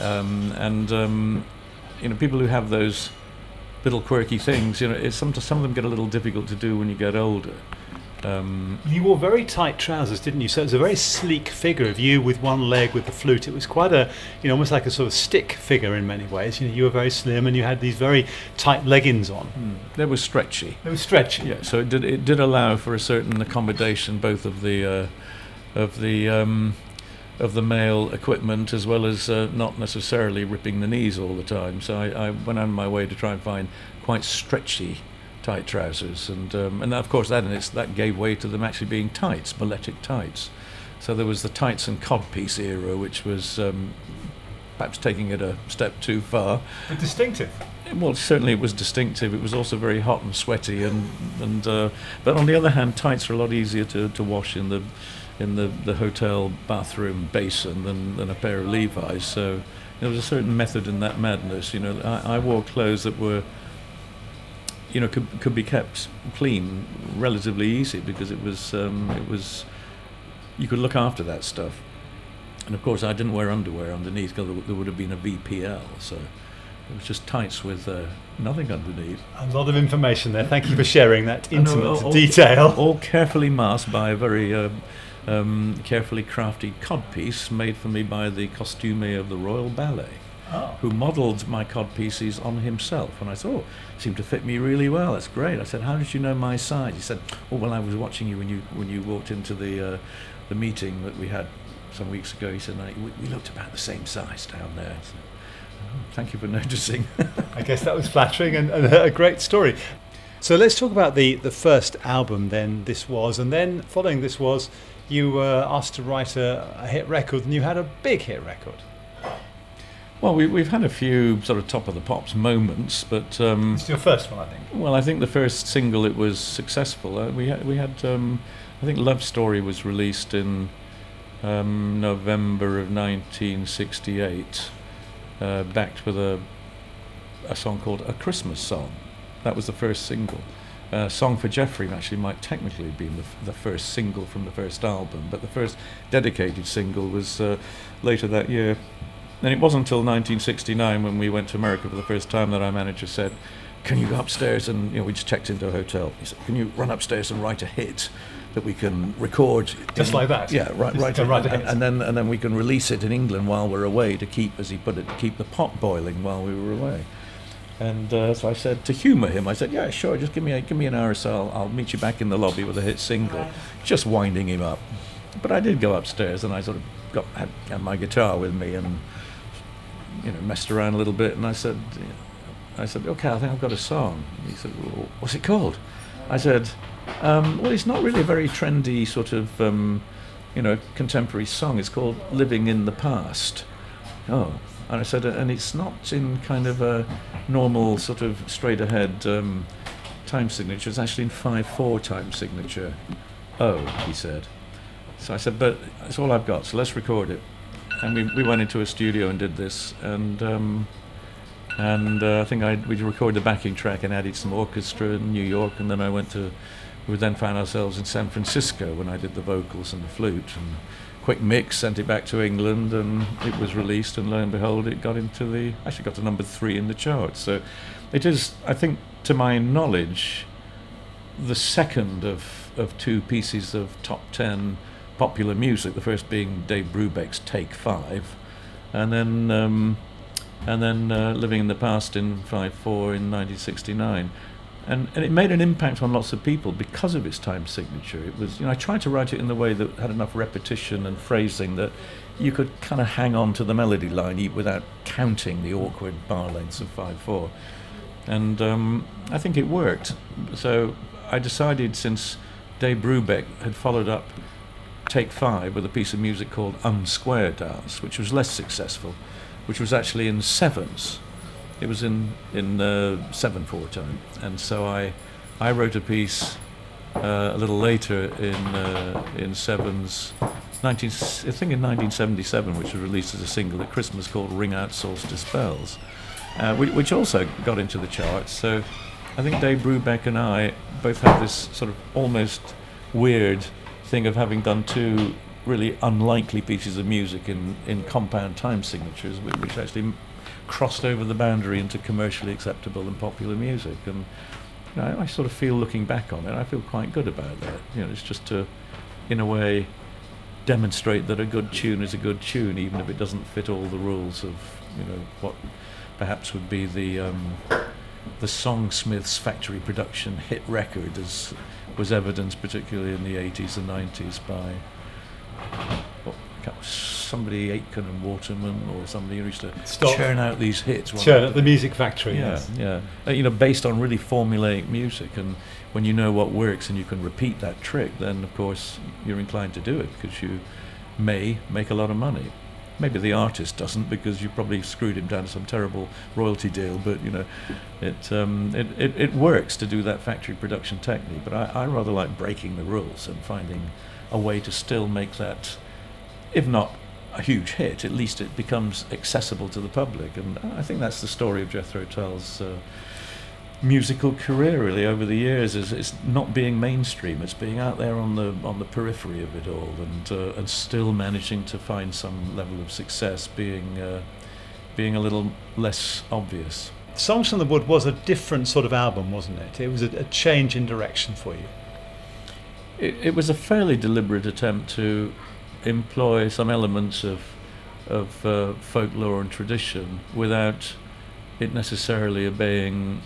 Um, and, um, you know, people who have those little quirky things, you know, some, some of them get a little difficult to do when you get older. Um, you wore very tight trousers, didn't you? So it was a very sleek figure of you with one leg with the flute. It was quite a, you know, almost like a sort of stick figure in many ways. You know, you were very slim and you had these very tight leggings on. Mm. They were stretchy. They were stretchy. Yeah, so it did it did allow for a certain accommodation both of the uh, of the um, of the male equipment as well as uh, not necessarily ripping the knees all the time. So I, I went on my way to try and find quite stretchy tight trousers, and um, and of course that and it's, that gave way to them actually being tights, balletic tights. So there was the tights and codpiece era, which was um, perhaps taking it a step too far. But distinctive. Well, certainly it was distinctive. It was also very hot and sweaty, and and uh, but on the other hand, tights are a lot easier to, to wash in the in the, the hotel bathroom basin than, than a pair of Levi's. So there was a certain method in that madness. You know, I, I wore clothes that were you know could could be kept clean relatively easy because it was um, it was you could look after that stuff. And of course, I didn't wear underwear underneath because there would have been a VPL. So it was just tights with uh, nothing underneath. A lot of information there. Thank you for sharing that intimate all, detail. All carefully masked by a very um, um, carefully crafted codpiece made for me by the costumier of the Royal Ballet oh. who modelled my cod pieces on himself. And I thought, oh, seemed to fit me really well. That's great. I said, how did you know my size? He said, oh, well, I was watching you when you when you walked into the uh, the meeting that we had some weeks ago. He said, we, looked about the same size down there. So, oh, thank you for noticing. I guess that was flattering and, and a great story. So let's talk about the, the first album then this was, and then following this was you were asked to write a, a hit record, and you had a big hit record. Well, we, we've had a few sort of top of the pops moments, but um, It's your first one, I think. well, I think the first single it was successful. Uh, we had we had um, I think Love Story was released in um, November of 1968, uh, backed with a a song called A Christmas Song. That was the first single. Uh, Song for Jeffrey actually might technically have been the, f- the first single from the first album, but the first dedicated single was uh, later that year. And it wasn't until 1969 when we went to America for the first time that our manager said, "Can you go upstairs and you know we just checked into a hotel? He said, "Can you run upstairs and write a hit that we can record Just in- like that? Yeah, right, Just right. go write a and, hit. and then and then we can release it in England while we're away to keep, as he put it, to keep the pot boiling while we were away." And uh, so I said to humour him, I said, "Yeah, sure. Just give me a, give me an hour or so. I'll, I'll meet you back in the lobby with a hit single." Just winding him up. But I did go upstairs and I sort of got had, had my guitar with me and you know messed around a little bit. And I said, I said, "Okay, I think I've got a song." He said, well, "What's it called?" I said, um, "Well, it's not really a very trendy sort of um, you know contemporary song. It's called Living in the Past." Oh. And I said, and it's not in kind of a normal sort of straight ahead um, time signature. It's actually in 5-4 time signature. Oh, he said. So I said, but that's all I've got, so let's record it. And we, we went into a studio and did this, and um, and uh, I think I we recorded the backing track and added some orchestra in New York, and then I went to. We then found ourselves in San Francisco when I did the vocals and the flute, and quick mix, sent it back to England, and it was released, and lo and behold, it got into the actually got to number three in the charts. So it is, I think, to my knowledge, the second of, of two pieces of top ten popular music. The first being Dave Brubeck's Take Five, and then um, and then uh, Living in the Past in Five Four in 1969. And, and it made an impact on lots of people because of its time signature. It was, you know, I tried to write it in the way that had enough repetition and phrasing that you could kind of hang on to the melody line without counting the awkward bar lengths of 5-4 and um, I think it worked. So I decided since Dave Brubeck had followed up Take Five with a piece of music called Unsquare Dance, which was less successful, which was actually in sevens. It was in in uh, seven four time, and so I I wrote a piece uh, a little later in uh, in sevens. 19, I think in 1977, which was released as a single at Christmas called "Ring Out Solstice Bells," uh, which, also got into the charts. So I think Dave Brubeck and I both have this sort of almost weird thing of having done two really unlikely pieces of music in, in compound time signatures, which, actually crossed over the boundary into commercially acceptable and popular music. And you know, I, I sort of feel, looking back on it, I feel quite good about that. You know, it's just to, in a way, demonstrate that a good tune is a good tune, even if it doesn't fit all the rules of, you know, what perhaps would be the um, the Songsmiths factory production hit record, as was evidenced particularly in the 80s and 90s by what, somebody Aitken and Waterman or somebody who used to Stop. churn out these hits. Churn after the Music Factory. yeah, yes. yeah. Uh, you know, based on really formulaic music, and when you know what works and you can repeat that trick, then of course you're inclined to do it because you may make a lot of money. Maybe the artist doesn't because you probably screwed him down to some terrible royalty deal. But you know, it um, it, it, it works to do that factory production technique. But I, I rather like breaking the rules and finding a way to still make that, if not a huge hit, at least it becomes accessible to the public. And I think that's the story of Jethro Tull's uh, musical career, really, over the years. Is it's not being mainstream; it's being out there on the on the periphery of it all, and uh, and still managing to find some level of success, being uh, being a little less obvious. Songs from the Wood was a different sort of album, wasn't it? It was a, a change in direction for you. It, it was a fairly deliberate attempt to employ some elements of of uh, folklore and tradition without it necessarily obeying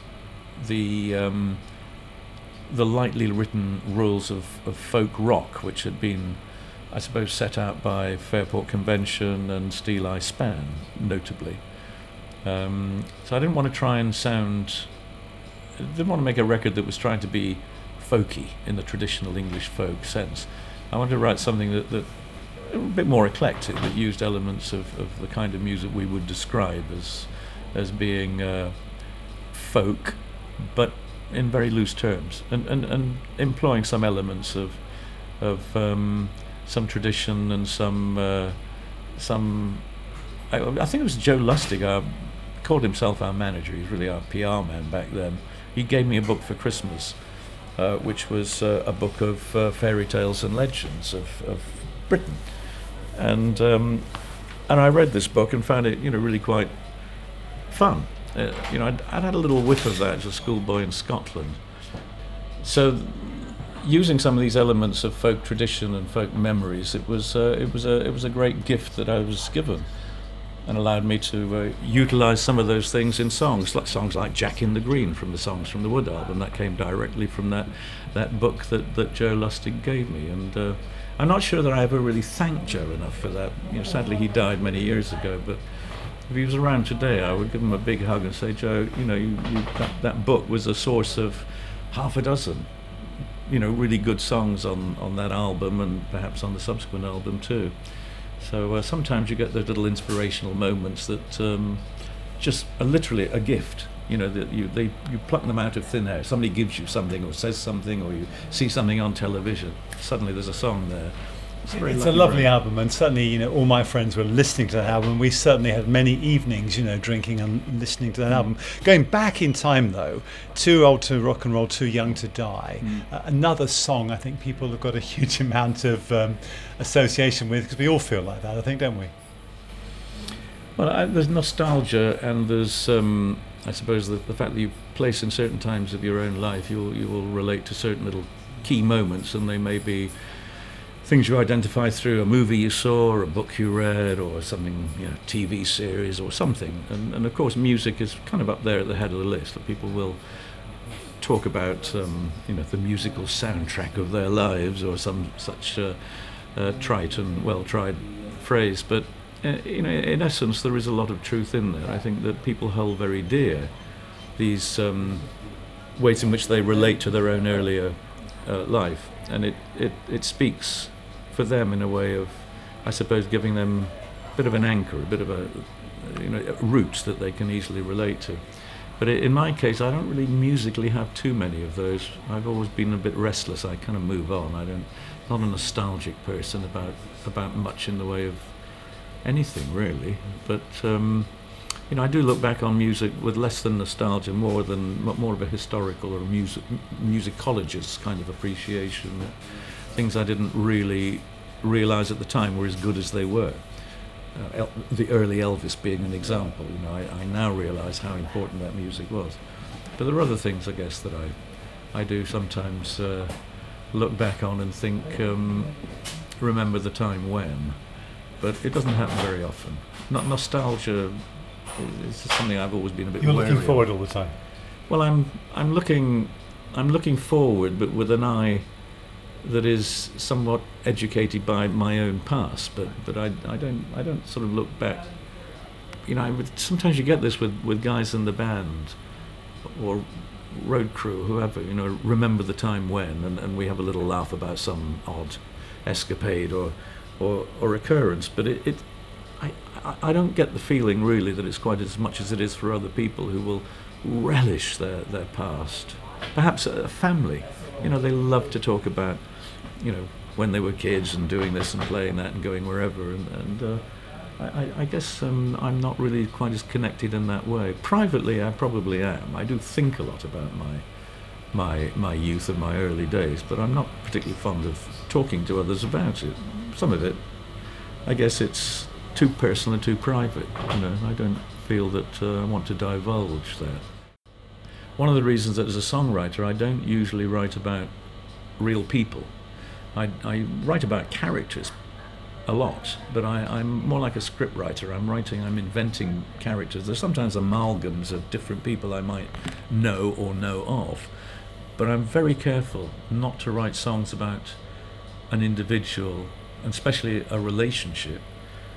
the um, the lightly written rules of, of folk rock, which had been, I suppose, set out by Fairport Convention and Steeleye Span, notably. Um, so I didn't want to try and sound. I didn't want to make a record that was trying to be folky in the traditional English folk sense. I wanted to write something that, that a bit more eclectic, that used elements of, of the kind of music we would describe as as being uh, folk, but in very loose terms, and, and, and employing some elements of of um, some tradition and some uh, some. I, I, think it was Jo Lustig, our, called himself our manager. He's really our PR man back then. He gave me a book for Christmas, uh, which was uh, a book of uh, fairy tales and legends of, of Britain, and um, and I read this book and found it, you know, really quite fun. Uh, you know, I'd, I'd, had a little whiff of that as a schoolboy in Scotland. So, using some of these elements of folk tradition and folk memories, it was uh, it was a it was a great gift that I was given, and allowed me to uh, utilise some of those things in songs, like songs like "Jack in the Green" from the Songs from the Wood album. That came directly from that that book that, that Jo Lustig gave me, and uh, I'm not sure that I ever really thanked Jo enough for that. You know, sadly he died many years ago, but if he was around today, I would give him a big hug and say, Jo, you know, you, you, that, that book was a source of half a dozen, you know, really good songs on, on that album and perhaps on the subsequent album too. So uh, sometimes you get those little inspirational moments that um, just are literally a gift. You know, that you they you pluck them out of thin air. Somebody gives you something, or says something, or you see something on television. Suddenly, there's a song there it's, it's a lovely album, and certainly, you know, all my friends were listening to that album. We certainly had many evenings, you know, drinking and listening to that mm. album. Going back in time, though, too old to rock and roll, too young to die. Mm. Uh, another song I think people have got a huge amount of um, association with because we all feel like that. I think, don't we? Well, I, there's nostalgia, and there's, um, I suppose, the, the fact that you place in certain times of your own life, you you will relate to certain little key moments, and they may be things you identify through a movie you saw, or a book you read, or something, you know, TV series or something. And, and of course, music is kind of up there at the head of the list. That people will talk about, um, you know, the musical soundtrack of their lives, or some such uh, uh, trite and well-tried phrase. But uh, you know, in essence, there is a lot of truth in there. I think that people hold very dear these um, ways in which they relate to their own earlier uh, life, and it, it, it speaks for them in a way of, I suppose, giving them a bit of an anchor, a bit of a, you know, roots that they can easily relate to. But in my case, I don't really musically have too many of those. I've always been a bit restless. I kind of move on. I don't, not a nostalgic person about about much in the way of anything really. But um, you know, I do look back on music with less than nostalgia, more than more of a historical or music musicologist kind of appreciation. Things I didn't really realise at the time were as good as they were. Uh, El- the early Elvis being an example. You know, I, I now realise how important that music was. But there are other things, I guess, that I I do sometimes uh, look back on and think, um, remember the time when. But it doesn't happen very often. Not nostalgia is something I've always been a bit. You're looking forward all the time. Well, I'm I'm looking I'm looking forward, but with an eye that is somewhat educated by my own past, but but I, I don't I don't sort of look back. You know, would, sometimes you get this with, with guys in the band or road crew, whoever. You know, remember the time when, and, and we have a little laugh about some odd escapade or or, or occurrence. But it, it I, I don't get the feeling really that it's quite as much as it is for other people who will relish their, their past. Perhaps a family, you know, they love to talk about you know, when they were kids and doing this and playing that and going wherever. And, and uh, I, I, guess um, I'm not really quite as connected in that way. Privately, I probably am. I do think a lot about my my my youth and my early days, but I'm not particularly fond of talking to others about it. Some of it, I guess, it's too personal and too private. You know, I don't feel that uh, I want to divulge that. One of the reasons that as a songwriter, I don't usually write about real people. I, I write about characters a lot, but I, am more like a script writer. I'm writing, I'm inventing characters. There's sometimes amalgams of different people I might know or know of, but I'm very careful not to write songs about an individual, and especially a relationship,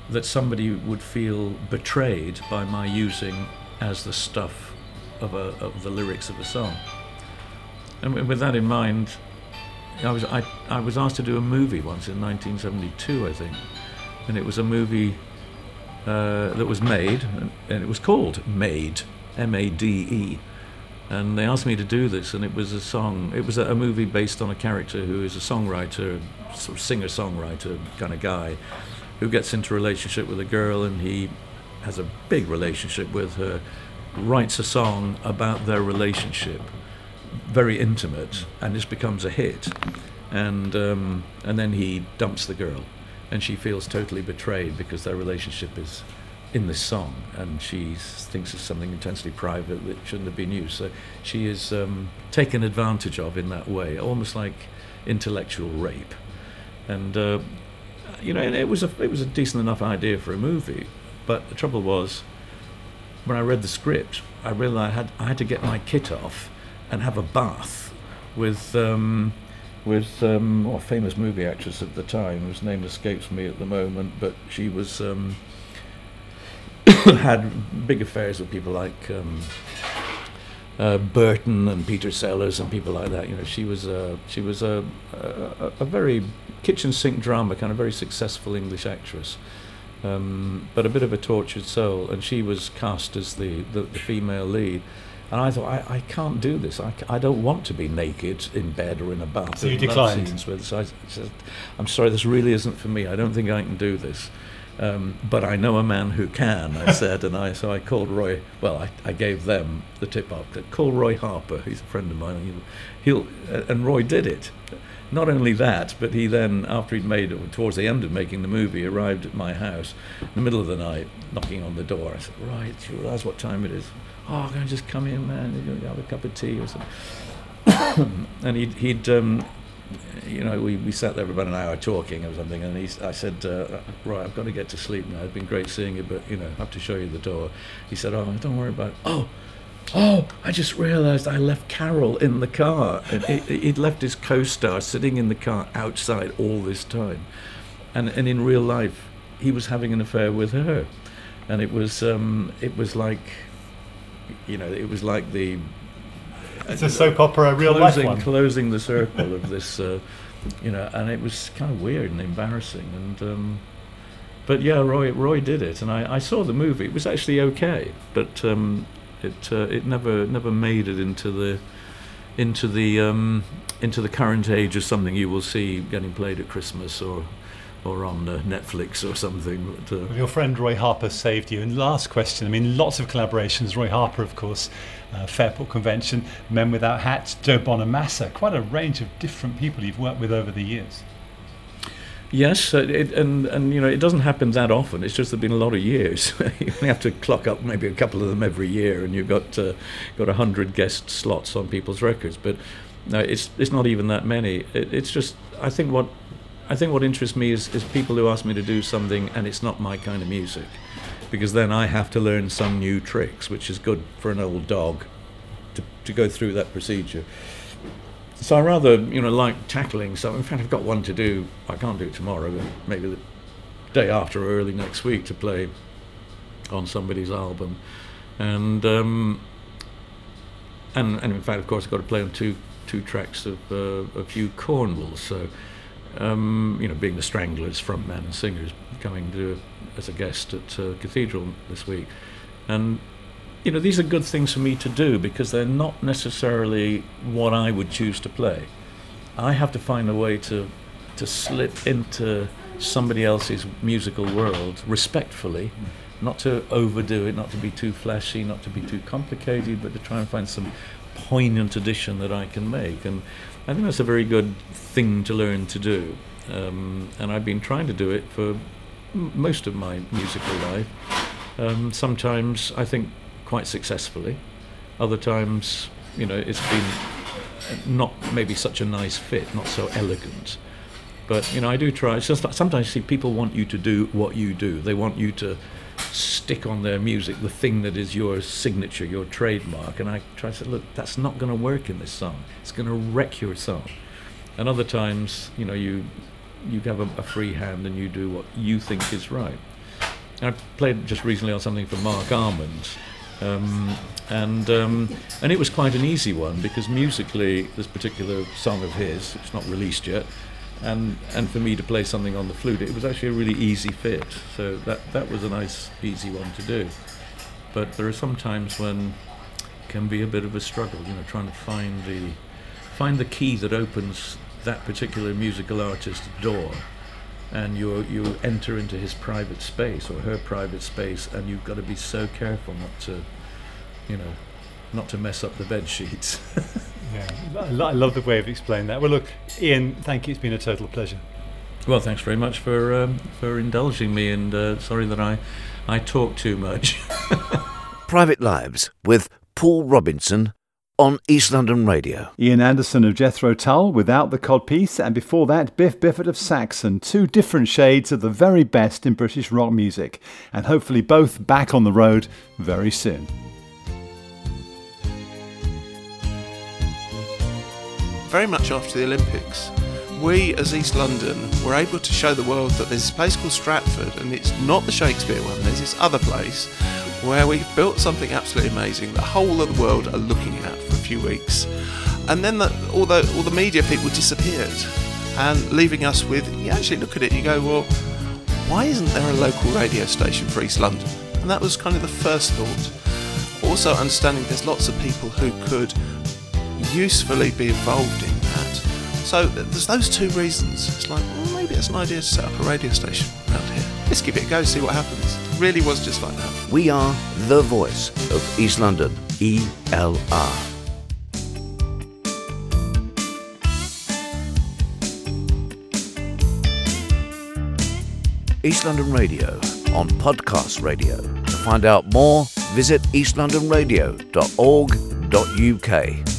that somebody would feel betrayed by my using as the stuff of, a, of the lyrics of a song. And with that in mind, I was I, I was asked to do a movie once in 1972, I think, and it was a movie uh, that was made, and, it was called Made, M-A-D-E, and they asked me to do this, and it was a song. It was a, a movie based on a character who is a songwriter, sort of singer-songwriter kind of guy, who gets into a relationship with a girl, and he has a big relationship with her, writes a song about their relationship, very intimate, and this becomes a hit, and um, and then he dumps the girl, and she feels totally betrayed because their relationship is in this song, and she thinks it's something intensely private that shouldn't have been used. So she is um, taken advantage of in that way, almost like intellectual rape, and. Uh, you know, and it was a it was a decent enough idea for a movie, but the trouble was, when I read the script, I realised I had I had to get my kit off and have a bath with um, with um, what a famous movie actress at the time whose name escapes me at the moment, but she was um, had big affairs with people like. Um, uh, Burton and Peter Sellers and people like that. You know, she was a she was a, a, a very kitchen sink drama kind of very successful English actress, um, but a bit of a tortured soul. And she was cast as the, the, the female lead. And I thought, I, I can't do this. I, I don't want to be naked in bed or in a bath. So you declined? scenes with- so I said, I'm sorry, this really isn't for me. I don't think I can do this. Um, but I know a man who can, I said, and I so I called Roy. Well, I, I gave them the tip off. to Call Roy Harper. He's a friend of mine. and He'll, he'll and Roy did it. Not only that, but he then, after he'd made it, towards the end of making the movie, arrived at my house in the middle of the night, knocking on the door. I said, "Right, you realise what time it is? Oh, can I just come in, man? You have a cup of tea or something." and he'd, he'd um, you know, we, we sat there for about an hour talking or something, and he, I said, uh, right, I've got to get to sleep now. It's been great seeing you, but, you know, I have to show you the door. He said, oh, don't worry about it. Oh, oh, I just realised I left Carol in the car. And he, he'd left his co-star sitting in the car outside all this time. And, and in real life, he was having an affair with her. And it was, um, it was like, you know, it was like the It's a soap opera, real life one. closing the circle of this, uh, you know, and it was kind of weird and embarrassing. And um, but yeah, Roy Roy did it, and I, I saw the movie. It was actually okay, but um, it uh, it never never made it into the into the um, into the current age of something you will see getting played at Christmas or or on uh, Netflix or something. But, uh, Well, Your friend Roy Harper saved you. And last question, I mean, lots of collaborations. Roy Harper, of course, uh, Fairport Convention, Men Without Hats, Joe Bonamassa, quite a range of different people you've worked with over the years. Yes, uh, it, and and you know it doesn't happen that often. It's just there've been a lot of years. you only have to clock up maybe a couple of them every year, and you've got uh, got a hundred guest slots on people's records. But no, it's it's not even that many. It, it's just I think what I think what interests me is, is people who ask me to do something and it's not my kind of music, because then I have to learn some new tricks, which is good for an old dog to to go through that procedure. So I rather, you know, like tackling something. In fact, I've got one to do. I can't do it tomorrow, but maybe the day after or early next week to play on somebody's album, and um, and and in fact, of course, I've got to play on two two tracks of uh, of Hugh Cornwell. So, um, you know, being the Stranglers frontman and singers coming to as a guest at uh, Cathedral this week, and you know, these are good things for me to do because they're not necessarily what I would choose to play. I have to find a way to to slip into somebody else's musical world respectfully, not to overdo it, not to be too flashy, not to be too complicated, but to try and find some poignant addition that I can make. And I think that's a very good thing to learn to do. Um, and I've been trying to do it for m- most of my musical life. Um, sometimes I think quite successfully. Other times, you know, it's been not maybe such a nice fit, not so elegant. But you know, I do try. It's just like sometimes see people want you to do what you do. They want you to stick on their music the thing that is your signature, your trademark. And I try to say, look, that's not going to work in this song. It's going to wreck your song. And other times, you know, you you have a, a free hand and you do what you think is right. I played just recently on something for Mark Armand, Um, and um, and it was quite an easy one because musically, this particular song of his, it's not released yet, and and for me to play something on the flute, it was actually a really easy fit. So that that was a nice, easy one to do. But there are some times when it can be a bit of a struggle, you know, trying to find the find the key that opens that particular musical artist's door and you you enter into his private space or her private space and you've got to be so careful not to you know not to mess up the bed sheets yeah I love the way of explaining that well look Ian thank you it's been a total pleasure well thanks very much for um, for indulging me and uh, sorry that I I talk too much Private Lives with Paul Robinson on East London Radio. Ian Anderson of Jethro Tull without the codpiece, and before that, Biff Byford of Saxon. Two different shades of the very best in British rock music, and hopefully both back on the road very soon. Very much after the Olympics, we as East London were able to show the world that there's this place called Stratford, and it's not the Shakespeare one, there's this other place where we've built something absolutely amazing the whole of the world are looking at for a few weeks. And then the, all, the, all the media people disappeared and leaving us with, you actually look at it, you go, well, why isn't there a local radio station for East London? And that was kind of the first thought. Also, understanding there's lots of people who could usefully be involved in that. So there's those two reasons. It's like, well, maybe it's an idea to set up a radio station around here. Let's give it a go, see what happens really was just like that. We are the voice of East London, ELR. East London Radio on Podcast Radio. To find out more, visit eastlondonradio.org.uk.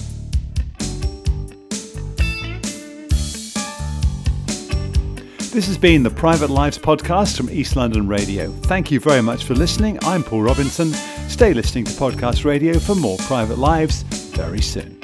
This has been the Private Lives podcast from East London Radio. Thank you very much for listening. I'm Paul Robinson. Stay listening to Podcast Radio for more Private Lives very soon.